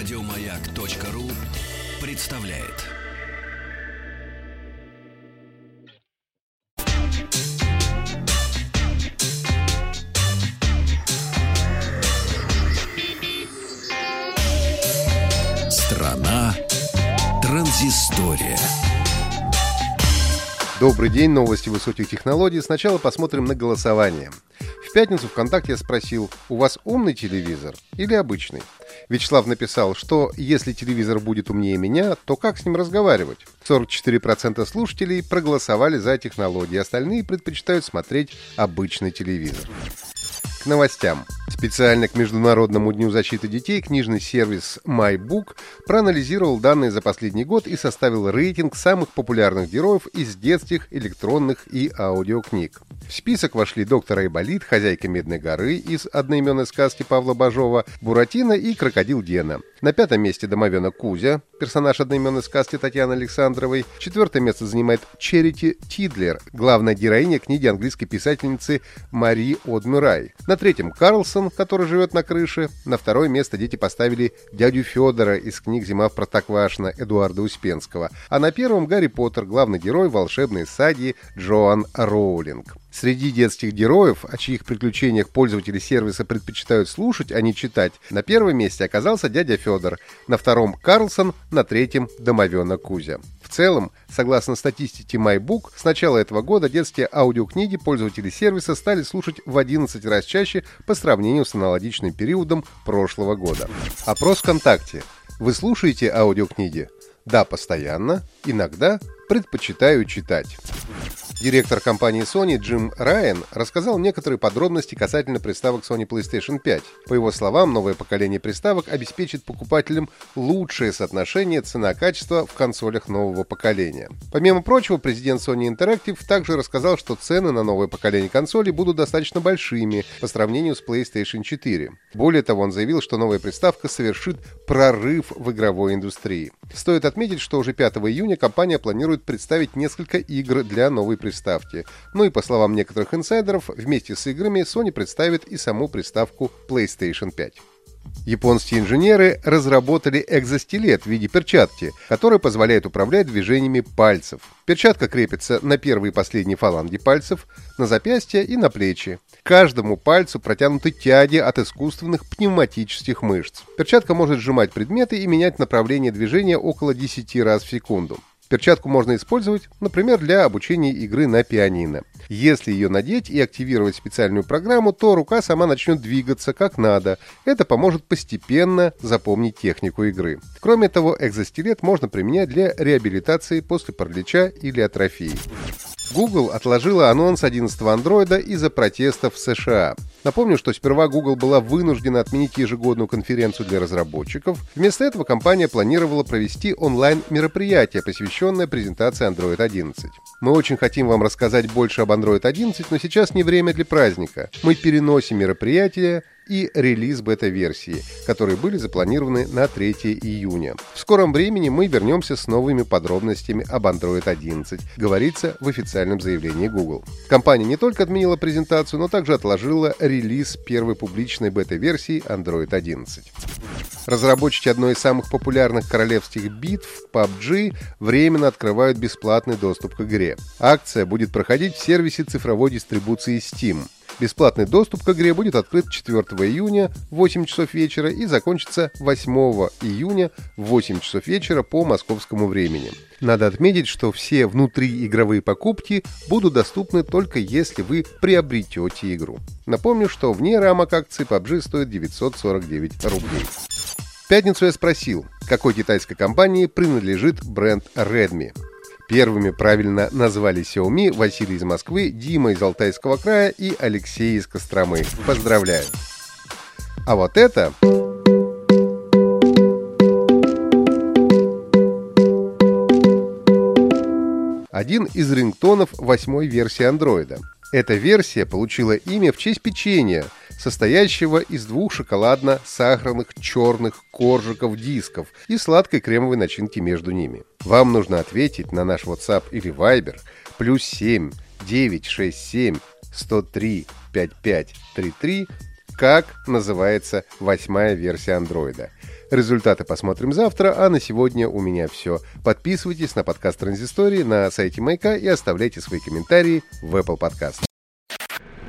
Радиомаяк.ру представляет. Страна транзистория. Добрый день, новости высоких технологий. Сначала посмотрим на голосование. В пятницу ВКонтакте я спросил, у вас умный телевизор или обычный? Вячеслав написал, что если телевизор будет умнее меня, то как с ним разговаривать? 44% слушателей проголосовали за технологии, остальные предпочитают смотреть обычный телевизор. К новостям. Специально к Международному дню защиты детей книжный сервис MyBook проанализировал данные за последний год и составил рейтинг самых популярных героев из детских, электронных и аудиокниг. В список вошли доктор Айболит, хозяйка Медной горы из одноименной сказки Павла Бажова, Буратино и крокодил Гена. На пятом месте домовенок Кузя, персонаж одноименной сказки Татьяны Александровой. Четвертое место занимает Черити Тидлер, главная героиня книги английской писательницы Мари Одмюрай. На третьем Карлсон, который живет на крыше. На второе место дети поставили дядю Федора из книг «Зима в Простоквашино» Эдуарда Успенского. А на первом Гарри Поттер, главный герой волшебной саги Джоан Роулинг. Среди детских героев, о чьих приключениях пользователи сервиса предпочитают слушать, а не читать, на первом месте оказался дядя Федор, на втором — Карлсон, на третьем — домовенок Кузя. В целом, согласно статистике MyBook, с начала этого года детские аудиокниги пользователи сервиса стали слушать в 11 раз чаще по сравнению с аналогичным периодом прошлого года. Опрос ВКонтакте. Вы слушаете аудиокниги? Да, постоянно. Иногда предпочитаю читать. Директор компании Sony Джим Райан рассказал некоторые подробности касательно приставок Sony PlayStation 5. По его словам, новое поколение приставок обеспечит покупателям лучшее соотношение цена-качество в консолях нового поколения. Помимо прочего, президент Sony Interactive также рассказал, что цены на новое поколение консолей будут достаточно большими по сравнению с PlayStation 4. Более того, он заявил, что новая приставка совершит прорыв в игровой индустрии. Стоит отметить, что уже 5 июня компания планирует представить несколько игр для новой приставки приставки. Ну и по словам некоторых инсайдеров, вместе с играми Sony представит и саму приставку PlayStation 5. Японские инженеры разработали экзостилет в виде перчатки, который позволяет управлять движениями пальцев. Перчатка крепится на первые и последние фаланги пальцев, на запястье и на плечи. каждому пальцу протянуты тяги от искусственных пневматических мышц. Перчатка может сжимать предметы и менять направление движения около 10 раз в секунду. Перчатку можно использовать, например, для обучения игры на пианино. Если ее надеть и активировать специальную программу, то рука сама начнет двигаться как надо. Это поможет постепенно запомнить технику игры. Кроме того, экзостилет можно применять для реабилитации после паралича или атрофии. Google отложила анонс 11 андроида из-за протестов в США. Напомню, что сперва Google была вынуждена отменить ежегодную конференцию для разработчиков. Вместо этого компания планировала провести онлайн-мероприятие, посвященное презентации Android 11. Мы очень хотим вам рассказать больше об Android 11, но сейчас не время для праздника. Мы переносим мероприятие и релиз бета-версии, которые были запланированы на 3 июня. В скором времени мы вернемся с новыми подробностями об Android 11, говорится в официальном заявлении Google. Компания не только отменила презентацию, но также отложила релиз первой публичной бета-версии Android 11. Разработчики одной из самых популярных королевских битв, PUBG, временно открывают бесплатный доступ к игре. Акция будет проходить в сервисе цифровой дистрибуции Steam. Бесплатный доступ к игре будет открыт 4 июня в 8 часов вечера и закончится 8 июня в 8 часов вечера по московскому времени. Надо отметить, что все внутриигровые покупки будут доступны только если вы приобретете игру. Напомню, что вне рамок акции PUBG стоит 949 рублей. В пятницу я спросил, какой китайской компании принадлежит бренд Redmi. Первыми правильно назвали Xiaomi Василий из Москвы, Дима из Алтайского края и Алексей из Костромы. Поздравляю! А вот это... Один из рингтонов восьмой версии андроида. Эта версия получила имя в честь печенья – состоящего из двух шоколадно-сахарных черных коржиков дисков и сладкой кремовой начинки между ними. Вам нужно ответить на наш WhatsApp или Viber плюс 7 967 103 5533 как называется восьмая версия андроида. Результаты посмотрим завтра, а на сегодня у меня все. Подписывайтесь на подкаст Транзистории на сайте Майка и оставляйте свои комментарии в Apple Podcast.